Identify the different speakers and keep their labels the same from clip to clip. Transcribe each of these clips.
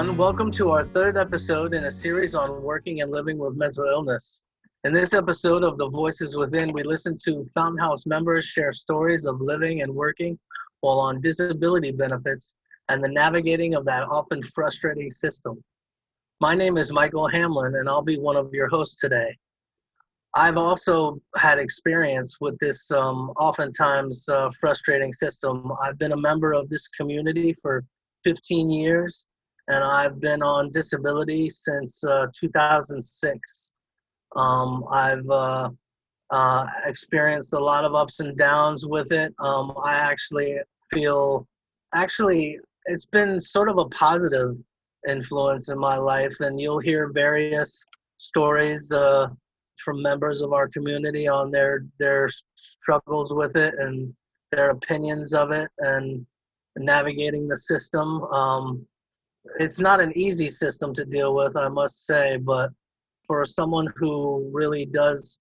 Speaker 1: Everyone. Welcome to our third episode in a series on working and living with mental illness. In this episode of The Voices Within, we listen to Fountain House members share stories of living and working while on disability benefits and the navigating of that often frustrating system. My name is Michael Hamlin, and I'll be one of your hosts today. I've also had experience with this um, oftentimes uh, frustrating system. I've been a member of this community for 15 years, and I've been on disability since uh, 2006. Um, I've uh, uh, experienced a lot of ups and downs with it. Um, I actually feel, actually, it's been sort of a positive influence in my life, and you'll hear various stories uh, from members of our community on their their struggles with it and their opinions of it and navigating the system. Um, it's not an easy system to deal with, I must say, but for someone who really does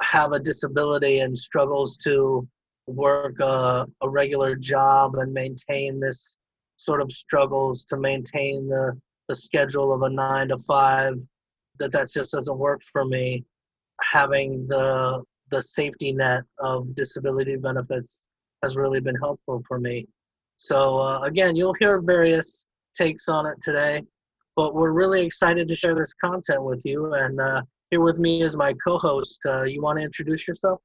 Speaker 1: have a disability and struggles to work a, a regular job and maintain this sort of struggles to maintain the, the schedule of a nine to five, that that just doesn't work for me having the the safety net of disability benefits has really been helpful for me. So uh, again, you'll hear various takes on it today, but we're really excited to share this content with you. And uh, here with me is my co-host. Uh, you want to introduce yourself?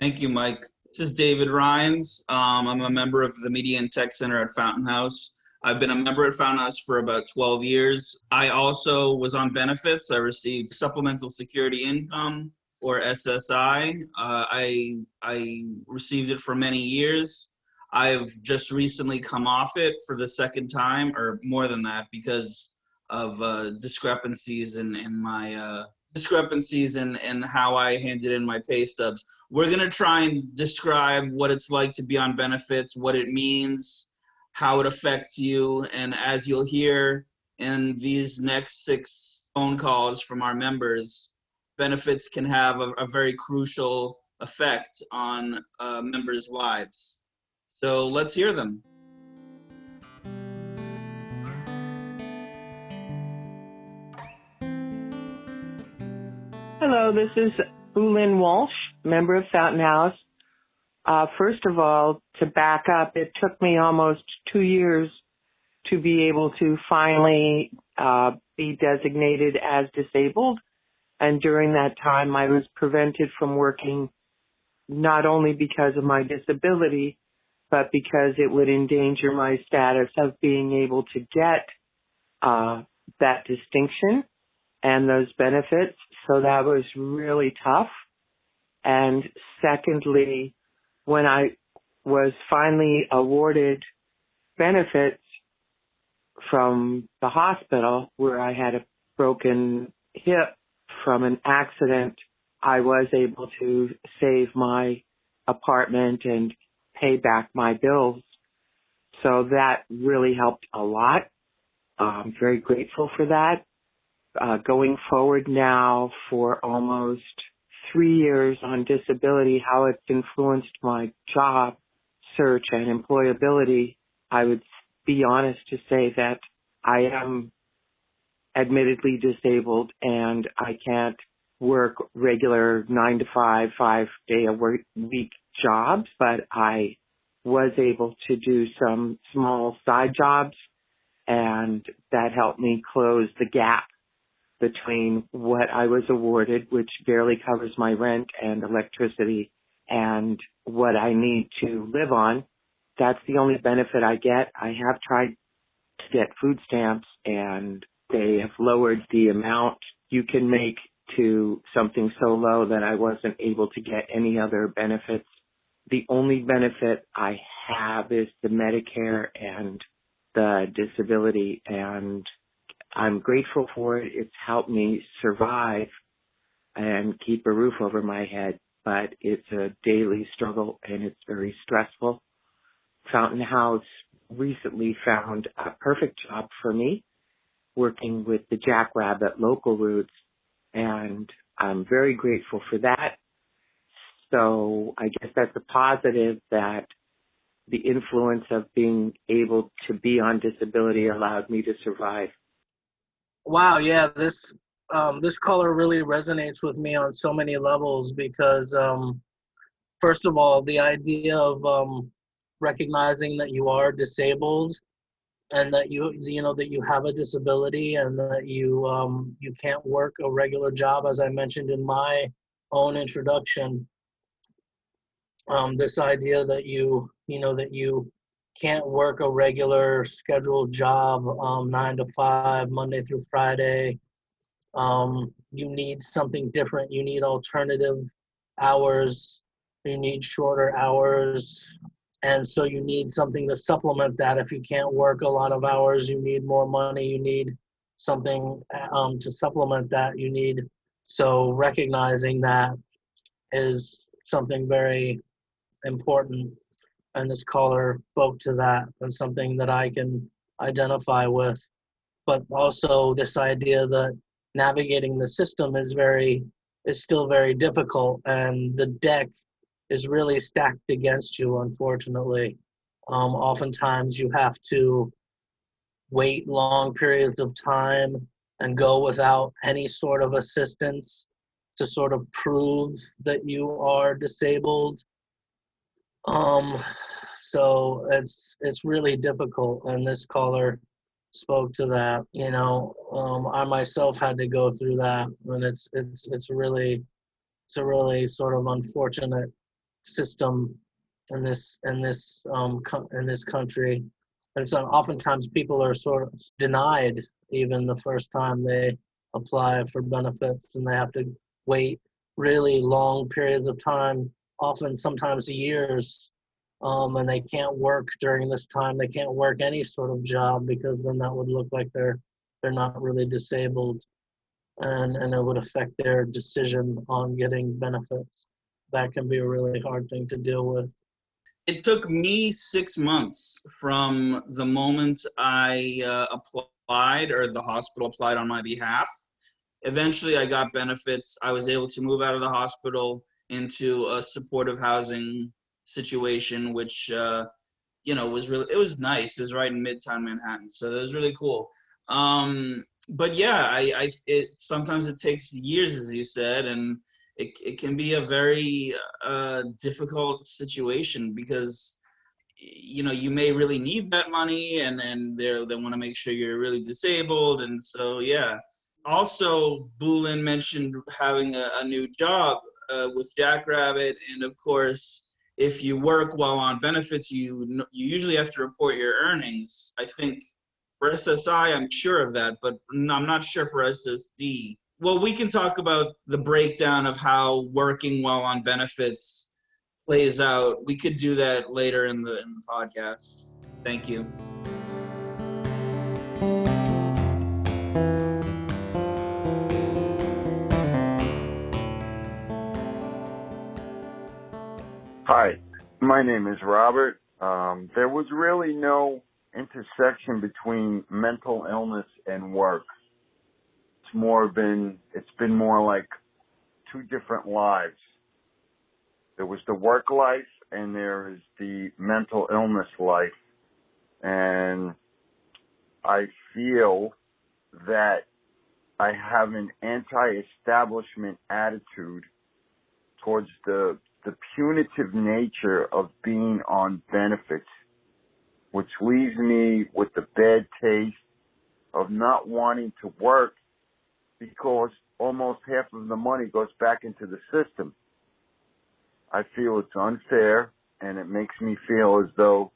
Speaker 2: Thank you, Mike. This is David Reines. Um, I'm a member of the Media and Tech Center at Fountain House. I've been a member at Fountain House for about 12 years. I also was on benefits. I received supplemental security income or SSI. Uh, I, I received it for many years. I've just recently come off it for the second time, or more than that, because of uh, discrepancies in, in my uh, discrepancies in, in how I handed in my pay stubs. We're gonna try and describe what it's like to be on benefits, what it means, how it affects you. And as you'll hear in these next six phone calls from our members, benefits can have a, a very crucial effect on uh, members' lives. So let's hear them.
Speaker 3: Hello, this is Ulin Walsh, member of Fountain House. Uh, first of all, to back up, it took me almost two years to be able to finally uh, be designated as disabled. And during that time, I was prevented from working not only because of my disability, but because it would endanger my status of being able to get uh, that distinction and those benefits. So that was really tough. And secondly, when I was finally awarded benefits from the hospital where I had a broken hip from an accident, I was able to save my apartment and pay back my bills. So that really helped a lot. I'm very grateful for that. Uh, going forward now for almost three years on disability, how it's influenced my job search and employability, I would be honest to say that I am admittedly disabled and I can't work regular nine to five, five day a week jobs, but I was able to do some small side jobs and that helped me close the gap between what I was awarded, which barely covers my rent and electricity, and what I need to live on. That's the only benefit I get. I have tried to get food stamps and they have lowered the amount you can make to something so low that I wasn't able to get any other benefits. The only benefit I have is the Medicare and the disability and I'm grateful for it. It's helped me survive and keep a roof over my head, but it's a daily struggle and it's very stressful. Fountain House recently found a perfect job for me working with the Jackrabbit local roots and I'm very grateful for that. So I guess that's a positive that the influence of being able to be on disability allowed me to survive.
Speaker 1: Wow, yeah, this um, this color really resonates with me on so many levels because, um, first of all, the idea of um, recognizing that you are disabled and that you you know that you have a disability and that you um, you can't work a regular job, as I mentioned in my own introduction. Um, this idea that you you know that you can't work a regular scheduled job um, nine to five monday through friday. Um, you need something different. You need alternative hours. You need shorter hours. And so you need something to supplement that. If you can't work a lot of hours you need more money. You need something um, to supplement that. You need so recognizing that is something very important and this caller spoke to that and something that I can identify with. But also this idea that navigating the system is very is still very difficult and the deck is really stacked against you unfortunately. Um, oftentimes you have to wait long periods of time and go without any sort of assistance to sort of prove that you are disabled um, so it's it's really difficult, and this caller spoke to that. You know, um, I myself had to go through that, and it's it's it's really it's a really sort of unfortunate system in this in this um in this country. And so oftentimes people are sort of denied even the first time they apply for benefits, and they have to wait really long periods of time often sometimes years um, and they can't work during this time. They can't work any sort of job because then that would look like they're they're not really disabled and and it would affect their decision on getting benefits. That can be a really hard thing to deal with.
Speaker 2: It took me six months from the moment i uh, applied or the hospital applied on my behalf. Eventually i got benefits. I was able to move out of the hospital into a supportive housing situation, which uh, you know was really it was nice. It was right in Midtown Manhattan, so that was really cool. Um, but yeah, I, I it sometimes it takes years, as you said, and it it can be a very uh, difficult situation because you know you may really need that money and and they they want to make sure you're really disabled and so yeah also Bulin mentioned having a, a new job uh, with Jackrabbit, and of course, if you work while on benefits, you you usually have to report your earnings. I think for SSI, I'm sure of that, but I'm not sure for SSD. Well, we can talk about the breakdown of how working while on benefits plays out. We could do that later in the in the podcast. Thank you.
Speaker 4: Hi, my name is Robert. Um, there was really no intersection between mental illness and work. It's more been, it's been more like two different lives. There was the work life and there is the mental illness life. And I feel that I have an anti-establishment attitude towards the the punitive nature of being on benefits, which leaves me with the bad taste of not wanting to work because almost half of the money goes back into the system. I feel it's unfair and it makes me feel as though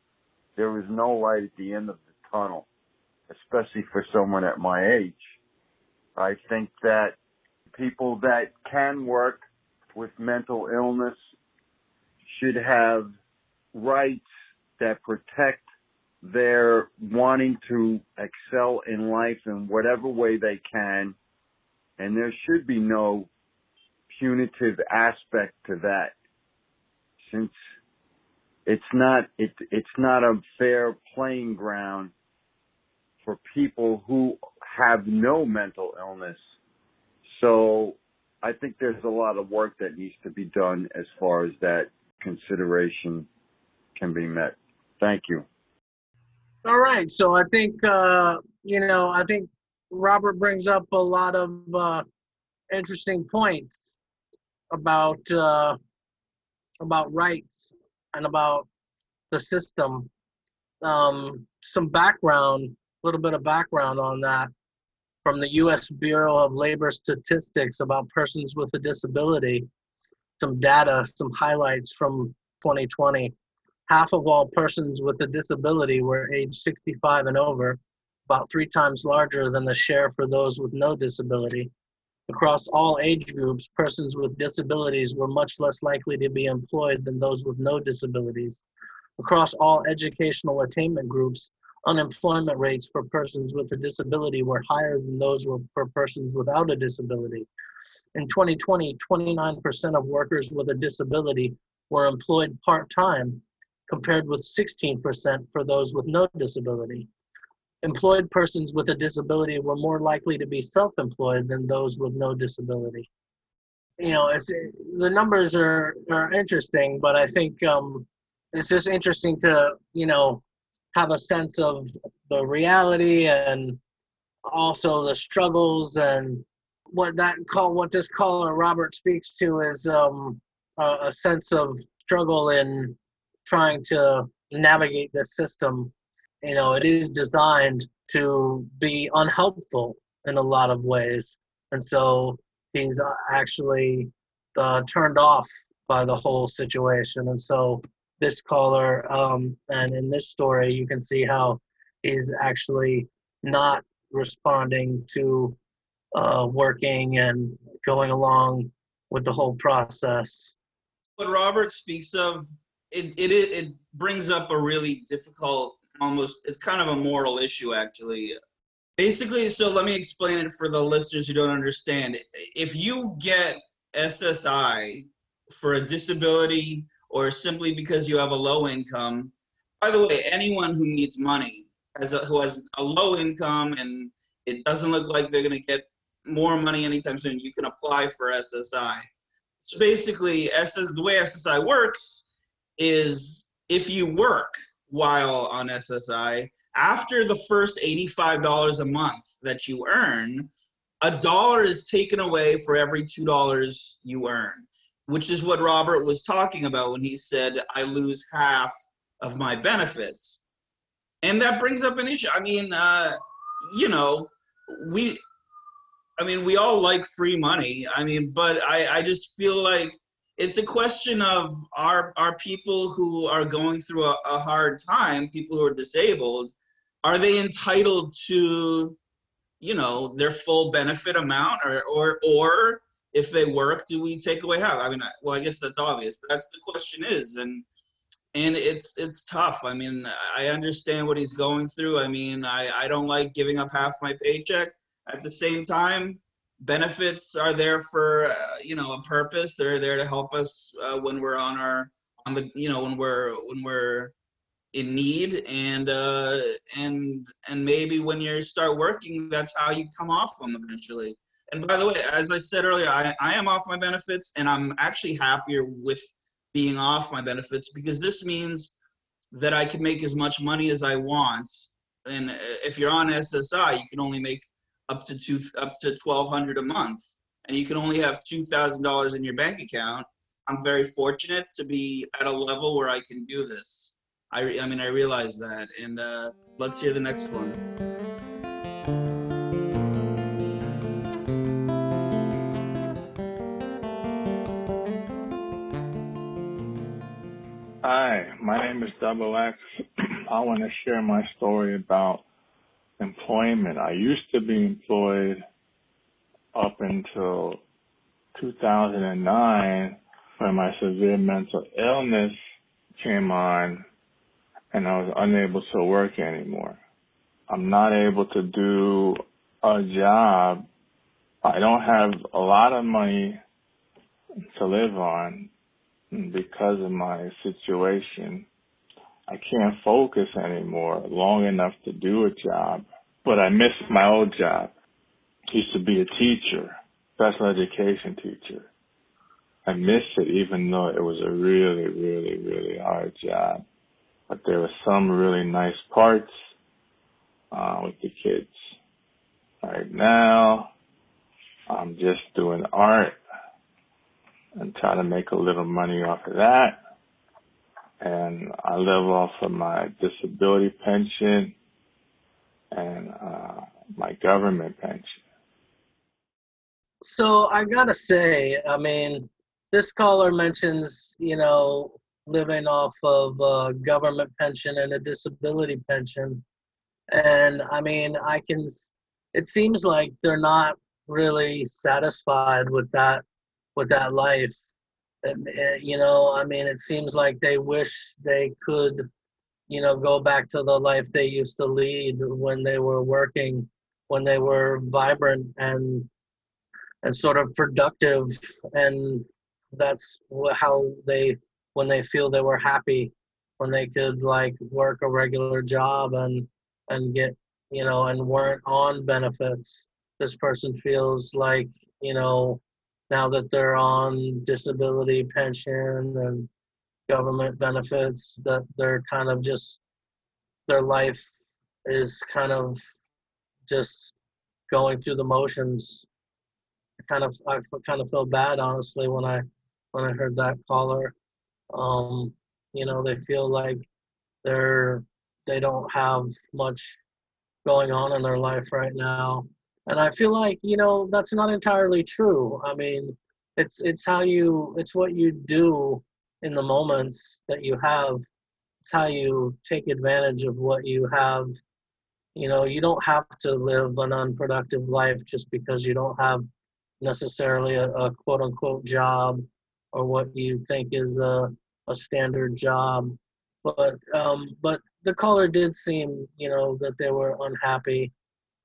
Speaker 4: there is no light at the end of the tunnel, especially for someone at my age. I think that people that can work with mental illness should have rights that protect their wanting to excel in life in whatever way they can. And there should be no punitive aspect to that since it's not it, it's not a fair playing ground for people who have no mental illness. So I think there's a lot of work that needs to be done as far as that consideration can be met. Thank you.
Speaker 1: All right. So I think, uh, you know, I think Robert brings up a lot of uh, interesting points about uh, about rights and about the system. Um, some background, a little bit of background on that from the U.S. Bureau of Labor Statistics about persons with a disability. Some data, some highlights from 2020. Half of all persons with a disability were age 65 and over, about three times larger than the share for those with no disability. Across all age groups, persons with disabilities were much less likely to be employed than those with no disabilities. Across all educational attainment groups, unemployment rates for persons with a disability were higher than those for persons without a disability. In 2020, 29% of workers with a disability were employed part-time, compared with 16% for those with no disability. Employed persons with a disability were more likely to be self-employed than those with no disability. You know, it's, the numbers are, are interesting, but I think um, it's just interesting to, you know, have a sense of the reality and also the struggles and what that call what this caller Robert speaks to is um, a, a sense of struggle in trying to navigate this system. You know, it is designed to be unhelpful in a lot of ways, and so he's actually uh, turned off by the whole situation. And so this caller, um, and in this story, you can see how he's actually not responding to uh, working and going along with the whole process.
Speaker 2: What Robert speaks of, it, it, it brings up a really difficult, almost, it's kind of a moral issue actually. Basically, so let me explain it for the listeners who don't understand. If you get SSI for a disability or simply because you have a low income, by the way, anyone who needs money, has a, who has a low income and it doesn't look like they're going to get more money anytime soon, you can apply for SSI. So basically, SS, the way SSI works is if you work while on SSI, after the first $85 a month that you earn, a dollar is taken away for every $2 you earn, which is what Robert was talking about when he said, I lose half of my benefits. And that brings up an issue. I mean, uh, you know, we I mean, we all like free money. I mean, but I, I just feel like it's a question of our our people who are going through a, a hard time, people who are disabled, are they entitled to, you know, their full benefit amount, or or or if they work, do we take away half? I mean, I, well, I guess that's obvious, but that's the question is, and and it's it's tough. I mean, I understand what he's going through. I mean, I I don't like giving up half my paycheck at the same time, benefits are there for uh, you know a purpose. They're there to help us uh, when we're on our on the you know when we're when we're in need and uh and and maybe when you start working that's how you come off them eventually and by the way as i said earlier i, I am off my benefits and i'm actually happier with being off my benefits because this means that i can make as much money as i want and if you're on ssi you can only make up to two up to twelve hundred a month, and you can only have two thousand dollars in your bank account. I'm very fortunate to be at a level where I can do this. I, I mean, I realize that, and uh, let's hear the next one.
Speaker 5: Hi, my name is Double X. I want to share my story about employment. I used to be employed up until 2009 when my severe mental illness came on and I was unable to work anymore. I'm not able to do a job. I don't have a lot of money to live on because of my situation. I can't focus anymore long enough to do a job. But I miss my old job. Used to be a teacher, special education teacher. I miss it even though it was a really, really, really hard job. but there were some really nice parts uh, with the kids. Right now, I'm just doing art and trying to make a little money off of that. And I live off of my disability pension and uh, my government pension.
Speaker 1: So I gotta say, I mean, this caller mentions, you know, living off of a government pension and a disability pension. And I mean, I can, it seems like they're not really satisfied with that, with that life. You know, I mean, it seems like they wish they could, you know, go back to the life they used to lead when they were working, when they were vibrant and and sort of productive and that's how they when they feel they were happy when they could like work a regular job and and get you know and weren't on benefits this person feels like you know now that they're on disability pension and government benefits that they're kind of just their life is kind of just going through the motions kind of I kind of feel bad honestly when I when I heard that caller. Um, you know, they feel like they're they don't have much going on in their life right now, and I feel like you know that's not entirely true. I mean, it's it's how you it's what you do in the moments that you have. It's how you take advantage of what you have. You know, you don't have to live an unproductive life just because you don't have necessarily a, a quote unquote job or what you think is a, a standard job. But um, but the caller did seem, you know, that they were unhappy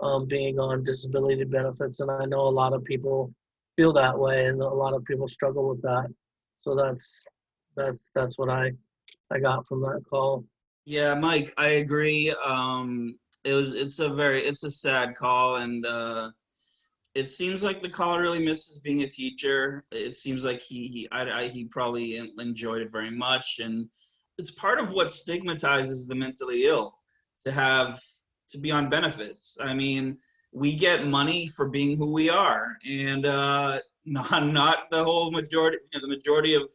Speaker 1: um, being on disability benefits, and I know a lot of people feel that way, and a lot of people struggle with that. So that's that's that's what I I got from that call.
Speaker 2: Yeah, Mike, I agree. Um, it was it's a very it's a sad call, and uh, it seems like the caller really misses being a teacher. It seems like he he I, I, he probably enjoyed it very much, and it's part of what stigmatizes the mentally ill to have to be on benefits. I mean, we get money for being who we are, and uh, not not the whole majority. You know, the majority of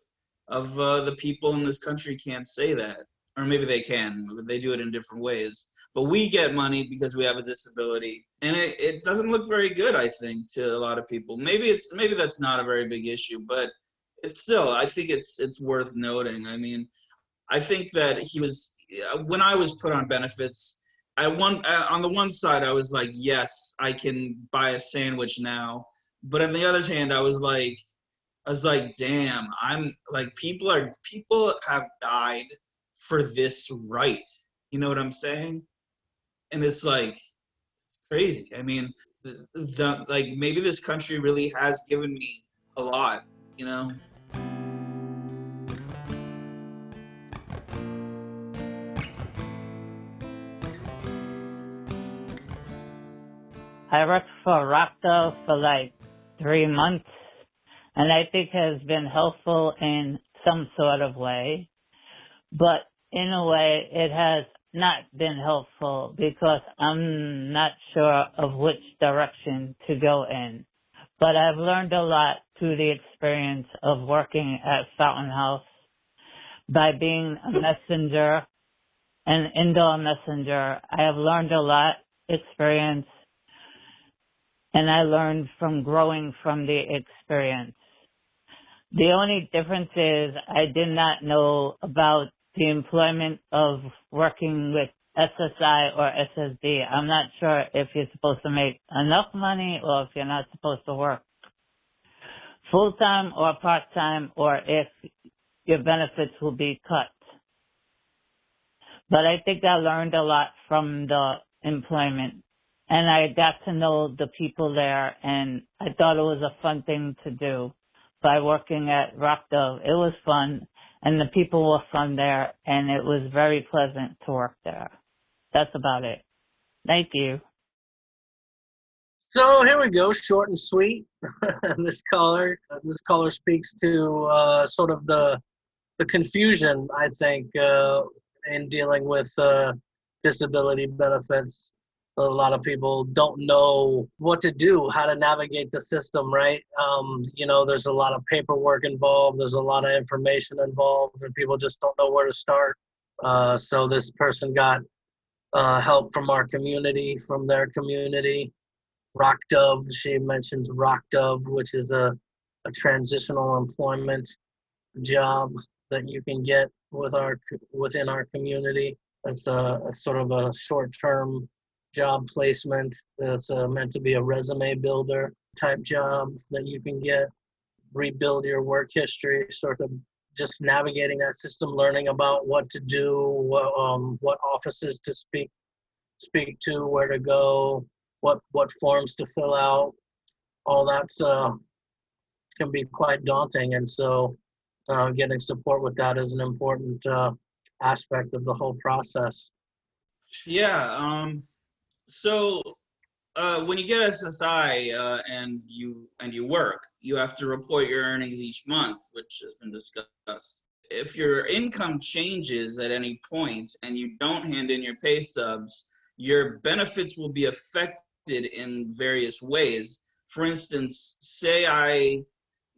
Speaker 2: of uh, the people in this country can't say that, or maybe they can. But they do it in different ways. But we get money because we have a disability, and it, it doesn't look very good. I think to a lot of people. Maybe it's maybe that's not a very big issue, but it's still. I think it's it's worth noting. I mean, I think that he was when I was put on benefits. I one uh, on the one side, I was like, yes, I can buy a sandwich now. But on the other hand, I was like, I was like, damn, I'm like, people are people have died for this right. You know what I'm saying? And it's like, it's crazy. I mean, the, the like maybe this country really has given me a lot. You know?
Speaker 6: I worked for Rockdale for like three months, and I think has been helpful in some sort of way. But in a way, it has not been helpful because I'm not sure of which direction to go in. But I've learned a lot through the experience of working at Fountain House by being a messenger, an indoor messenger. I have learned a lot, experience, and I learned from growing from the experience. The only difference is I did not know about the employment of working with SSI or SSD. I'm not sure if you're supposed to make enough money or if you're not supposed to work full time or part time or if your benefits will be cut. But I think I learned a lot from the employment and I got to know the people there and I thought it was a fun thing to do by working at Rockdale. It was fun and the people were fun there and it was very pleasant to work there. That's about it. Thank you.
Speaker 1: So here we go, short and sweet. this caller, this caller speaks to uh, sort of the the confusion I think uh, in dealing with uh, disability benefits. A lot of people don't know what to do, how to navigate the system, right? Um, you know, there's a lot of paperwork involved, there's a lot of information involved, and people just don't know where to start. Uh, so this person got uh, help from our community, from their community. Rock Dove, she mentions Rock Dove, which is a, a transitional employment job that you can get with our within our community. It's a, a sort of a short-term job placement. It's uh, meant to be a resume builder type job that you can get. Rebuild your work history, sort of just navigating that system, learning about what to do, what, um, what offices to speak speak to, where to go, what what forms to fill out. All that's uh, can be quite daunting, and so uh, getting support with that is an important uh, aspect of the whole process.
Speaker 2: Yeah. Um, so uh, when you get SSI uh, and you and you work, you have to report your earnings each month, which has been discussed. If your income changes at any point and you don't hand in your pay stubs, your benefits will be affected in various ways. For instance, say I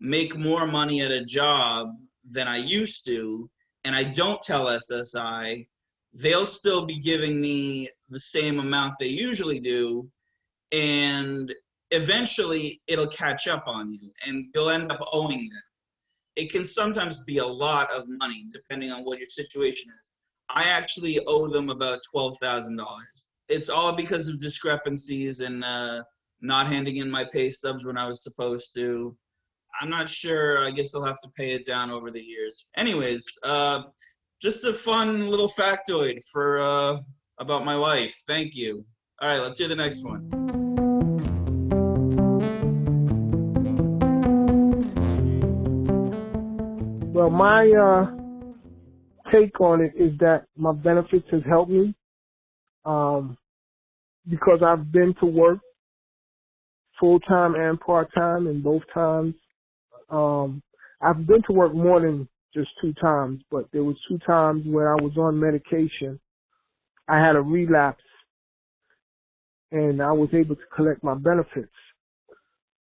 Speaker 2: make more money at a job than I used to, and I don't tell SSI, they'll still be giving me the same amount they usually do, and eventually it'll catch up on you, and you'll end up owing them. It can sometimes be a lot of money depending on what your situation is. I actually owe them about twelve thousand dollars. It's all because of discrepancies and uh, not handing in my pay stubs when I was supposed to. I'm not sure. I guess I'll have to pay it down over the years. Anyways, uh, just a fun little factoid for uh, about my life. Thank you. All right, let's hear the next one.
Speaker 7: Well, my uh, take on it is that my benefits has helped me um, because I've been to work full time and part time, and both times um, I've been to work more than just two times, but there was two times where I was on medication. I had a relapse, and I was able to collect my benefits.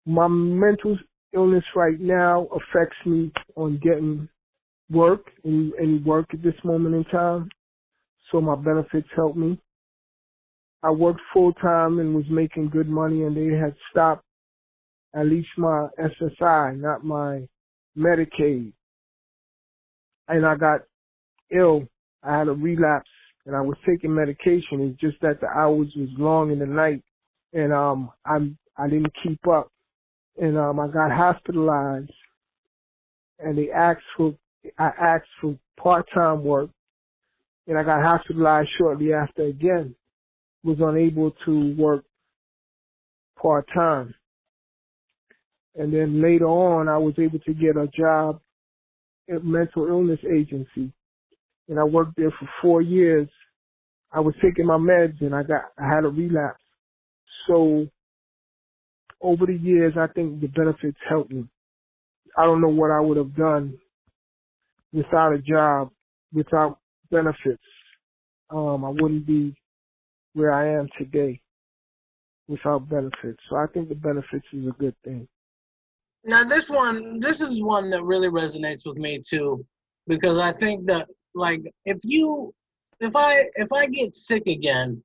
Speaker 7: My mental illness right now affects me on getting work, any, any work at this moment in time. So my benefits help me. I worked full time and was making good money and they had stopped at least my SSI, not my Medicaid. And I got ill. I had a relapse and I was taking medication. It's just that the hours was long in the night and um I'm I didn't keep up. And um I got hospitalized and they asked for I asked for part time work and I got hospitalized shortly after again. Was unable to work part time. And then later on, I was able to get a job at mental illness agency. And I worked there for four years. I was taking my meds and I got, I had a relapse. So over the years, I think the benefits helped me. I don't know what I would have done without a job, without benefits. Um, I wouldn't be where I am today without benefits. So I think the benefits is a good thing.
Speaker 1: Now this one, this is one that really resonates with me too, because I think that like if you, if I if I get sick again,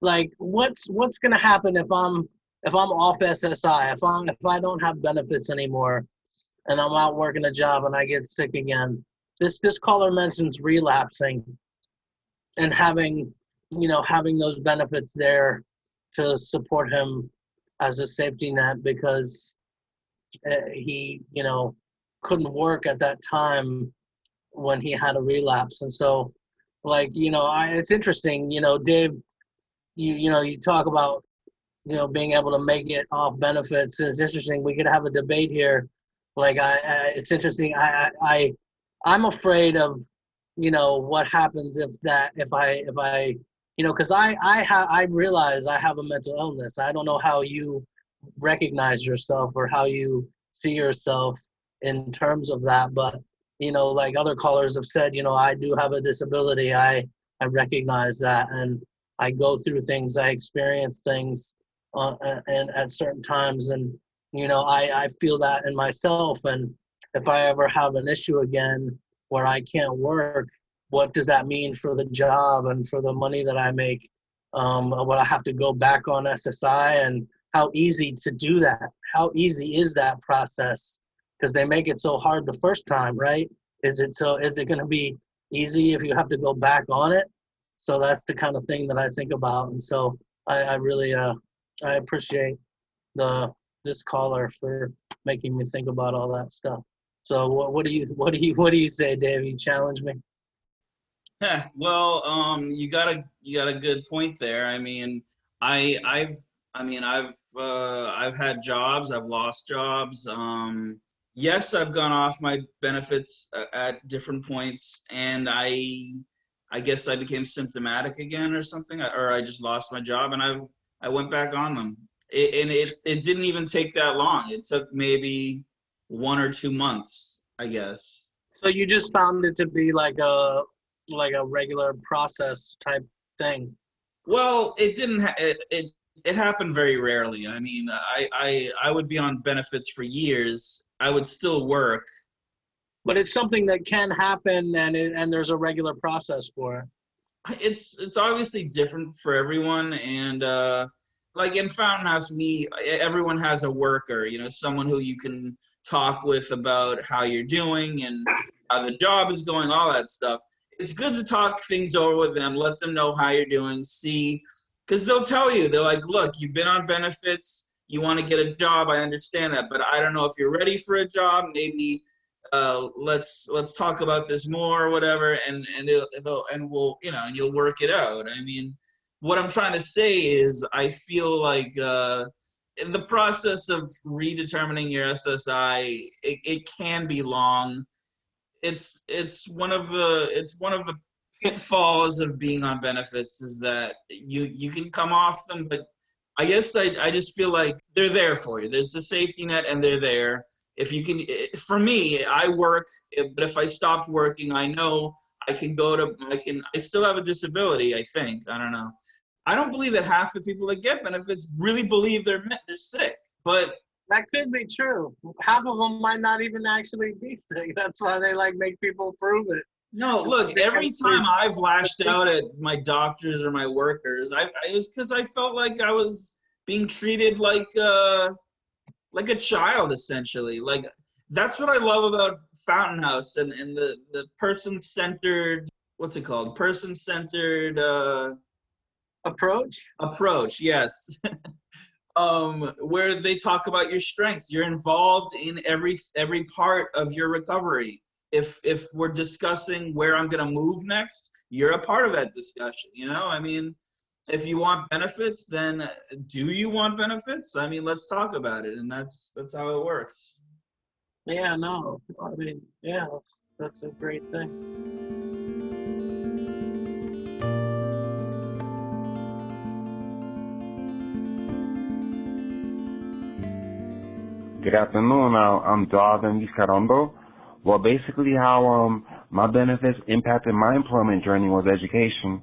Speaker 1: like what's what's gonna happen if I'm if I'm off SSI, if I'm if I don't have benefits anymore, and I'm out working a job and I get sick again. This this caller mentions relapsing, and having you know having those benefits there to support him as a safety net because uh, he you know couldn't work at that time when he had a relapse. And so like you know I, it's interesting you know dave you you know you talk about you know being able to make it off benefits it's interesting we could have a debate here. Like i, I it's interesting I, I i'm afraid of you know what happens if that if i if i you know because i i have i realize i have a mental illness. I don't know how you recognize yourself or how you see yourself in terms of that but you know, like other callers have said, you know, I do have a disability. I I recognize that, and I go through things. I experience things, uh, and at certain times, and you know, I I feel that in myself. And if I ever have an issue again where I can't work, what does that mean for the job and for the money that I make? Um, will I have to go back on SSI and how easy to do that? How easy is that process? Because they make it so hard the first time, right? Is it so? Is it going to be easy if you have to go back on it? So that's the kind of thing that I think about, and so I, I really uh, I appreciate the this caller for making me think about all that stuff. So what, what do you what do you what do you say, Dave? You challenge me.
Speaker 2: Yeah, well, um, you got a you got a good point there. I mean, I I've I mean I've uh, I've had jobs, I've lost jobs. Um, yes, I've gone off my benefits uh, at different points, and I I guess I became symptomatic again or something, or I just lost my job, and I I went back on them. It, and it it didn't even take that long. It took maybe one or two months, I guess.
Speaker 1: So you just found it to be like a like a regular process type thing.
Speaker 2: Well, it didn't. Ha- it, it it happened very rarely. I mean, I I I would be on benefits for years. I would still work.
Speaker 1: But it's something that can happen, and it, and there's a regular process for it.
Speaker 2: It's it's obviously different for everyone, and uh, like in Fountain House, we everyone has a worker. You know, someone who you can talk with about how you're doing and how the job is going, all that stuff it's good to talk things over with them, let them know how you're doing, see, because they'll tell you, they're like, look, you've been on benefits, you want to get a job, I understand that, but I don't know if you're ready for a job. Maybe uh, let's let's talk about this more or whatever, and and it'll, and we'll you know and you'll work it out. I mean, what I'm trying to say is, I feel like. Uh, the process of redetermining your SSI, it, it can be long it's it's one of the it's one of the pitfalls of being on benefits is that you you can come off them, but I guess I I just feel like they're there for you. There's a safety net, and they're there. If you can, eh, for me, I work, eh, but if I stopped working, I know I can go to I can I still have a disability. I think I don't know. I don't believe that half the people that get benefits really believe they're they're sick, but
Speaker 1: that could be true. Half of them might not even actually be sick. That's why they like make people prove it.
Speaker 2: No, look, every time I've lashed out at my doctors or my workers, I, I it was because I felt like I was being treated like uh like a child essentially. Like that's what I love about Fountain House and, and the, the person centered what's it called? Person centered uh
Speaker 1: approach?
Speaker 2: Approach, yes. um, where they talk about your strengths. You're involved in every every part of your recovery. If if we're discussing where I'm gonna move next, you're a part of that discussion. You know, I mean, if you want benefits, then do you want benefits? I mean, let's talk about it, and that's that's how it works.
Speaker 1: Yeah, no, I mean, yeah, that's that's a great thing.
Speaker 8: Good afternoon. Uh, I'm Darvin Viscarondo. Well, basically, how um, my benefits impacted my employment journey was education.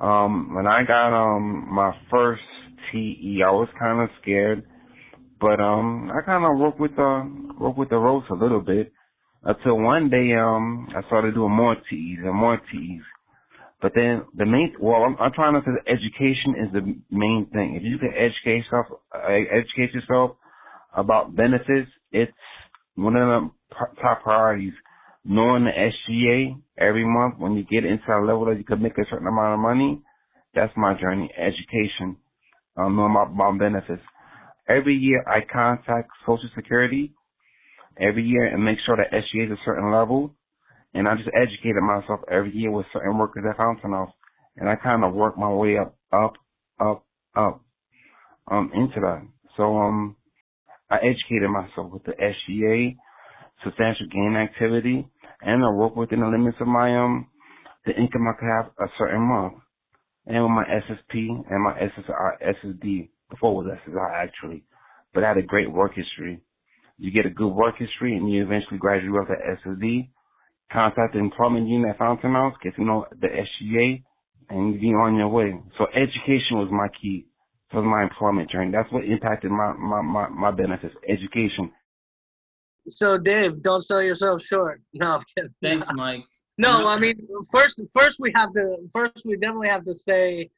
Speaker 8: Um, when I got um, my first TE, I was kind of scared, but um, I kind of worked with the worked with the ropes a little bit until one day um, I started doing more TEs and more TEs. But then the main, well, I'm, I'm trying to say education is the main thing. If you can educate yourself, uh, educate yourself about benefits, it's one of the top priorities. Knowing the SGA every month when you get into a level that you can make a certain amount of money, that's my journey. Education, um, knowing about, about benefits. Every year I contact Social Security every year and make sure that SGA is a certain level. And I just educated myself every year with certain workers at Fountain House. And I kind of work my way up, up, up, up, um, into that. So, um, I educated myself with the SGA, substantial gain activity, and I work within the limits of my um the income I could have a certain month. And with my SSP and my SSI, SSD, before it was SSI actually, but I had a great work history. You get a good work history and you eventually graduate up to SSD, contact the employment unit at Fountain House, get to know the SGA, and be on your way. So education was my key to my employment journey. That's what impacted my, my, my, my benefits, education.
Speaker 1: So Dave, don't sell yourself short. No, I'm kidding.
Speaker 2: Thanks, Mike.
Speaker 1: No, I mean first first we have to first we definitely have to say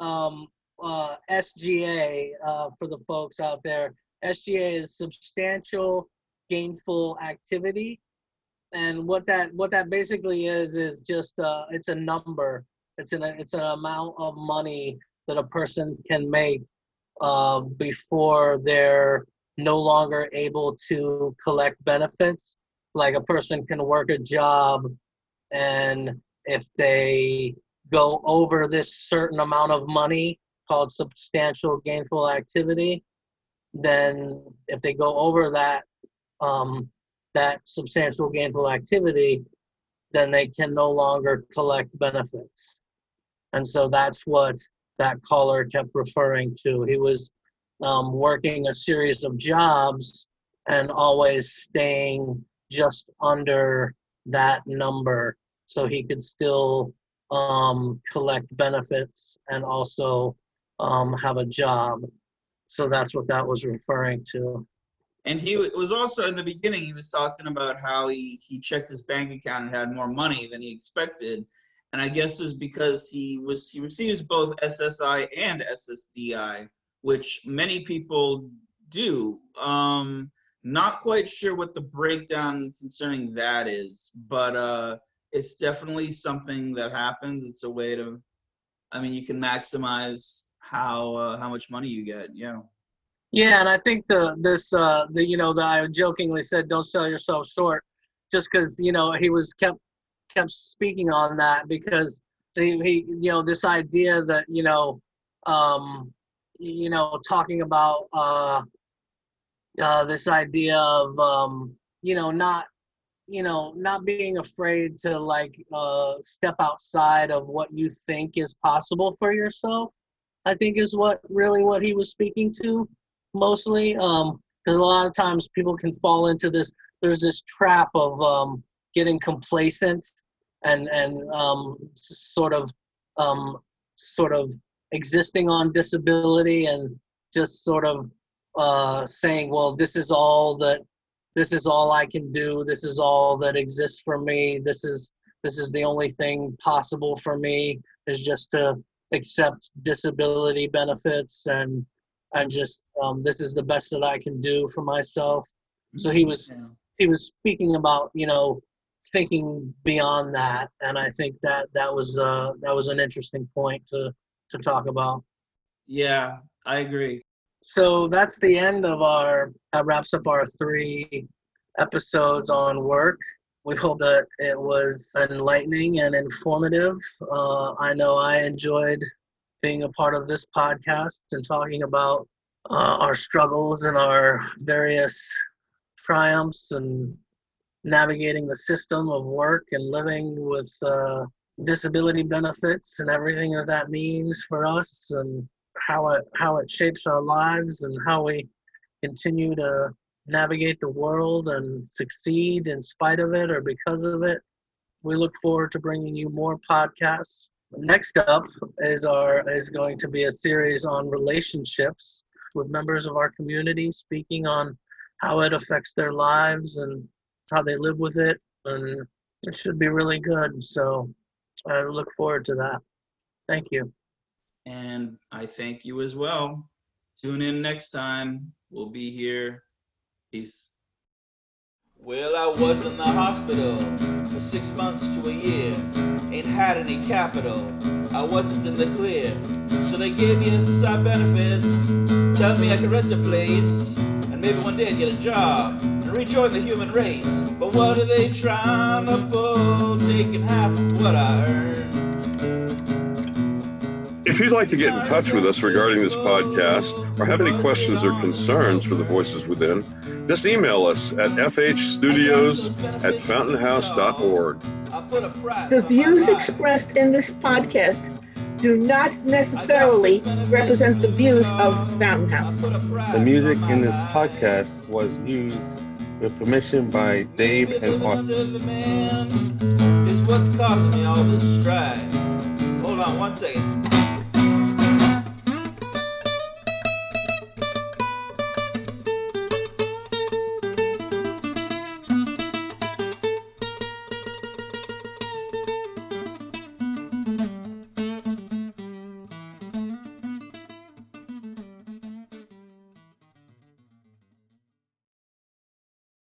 Speaker 1: um uh SGA uh for the folks out there. SGA is substantial gainful activity. And what that what that basically is is just uh it's a number. It's an it's an amount of money that a person can make uh before they're no longer able to collect benefits. Like a person can work a job and if they go over this certain amount of money called substantial gainful activity then if they go over that um, that substantial gainful activity then they can no longer collect benefits and so that's what that caller kept referring to he was um, working a series of jobs and always staying just under that number so he could still um, collect benefits and also um, have a job. So that's what that was referring to.
Speaker 2: And he was also in the beginning. He was talking about how he he checked his bank account and had more money than he expected, and I guess it was because he was he receives both SSI and SSDI, which many people do. Um, not quite sure what the breakdown concerning that is, but uh, it's definitely something that happens. It's a way to, I mean, you can maximize how uh, how much money you get. Yeah.
Speaker 1: Yeah, and I think the this uh, the you know the I jokingly said don't sell yourself short, just because you know he was kept kept speaking on that because he, he you know this idea that you know um, you know talking about uh, uh, this idea of um, you know not you know not being afraid to like uh, step outside of what you think is possible for yourself i think is what really what he was speaking to mostly um because a lot of times people can fall into this there's this trap of um getting complacent and and um sort of um sort of existing on disability and just sort of uh saying well this is all that this is all i can do this is all that exists for me this is this is the only thing possible for me is just to accept disability benefits and and just um, this is the best that I can do for myself. So he was
Speaker 2: Yeah.
Speaker 1: he was speaking about you know thinking beyond that, and I think that that was uh, that was an interesting point to to talk about.
Speaker 2: Yeah, I agree.
Speaker 1: So that's the end of our that wraps up our three episodes on work. We hope that it was enlightening and informative. Uh, I know I enjoyed being a part of this podcast and talking about uh, our struggles and our various triumphs and navigating the system of work and living with uh, disability benefits and everything that that means for us and how it how it shapes our lives and how we continue to navigate the world and succeed in spite of it or because of it. We look forward to bringing you more podcasts. Next up is our is going to be a series on relationships with members of our community, speaking on how it affects their lives and how they live with it, and it should be really good. So I look forward to that. Thank you.
Speaker 2: And I thank you as well. Tune in next time. We'll be here. Peace. Well, I was in the hospital for six months to a year. Ain't had any capital. I wasn't in the clear. So they gave me SSI benefits. Tell me I could rent a place. And maybe one day I'd get a job and rejoin the human race. But what are they trying to pull? Taking half of what I earn.
Speaker 9: If you'd like to get in touch with us regarding this podcast or have any questions or concerns for the Voices Within, just email us at fhstudios at fountainhouse.org.
Speaker 10: The views expressed in this podcast do not necessarily represent the views of Fountain House.
Speaker 11: The music in this podcast was used with permission by Dave and Austin.
Speaker 2: Is what's causing me all this strife. Hold on one second.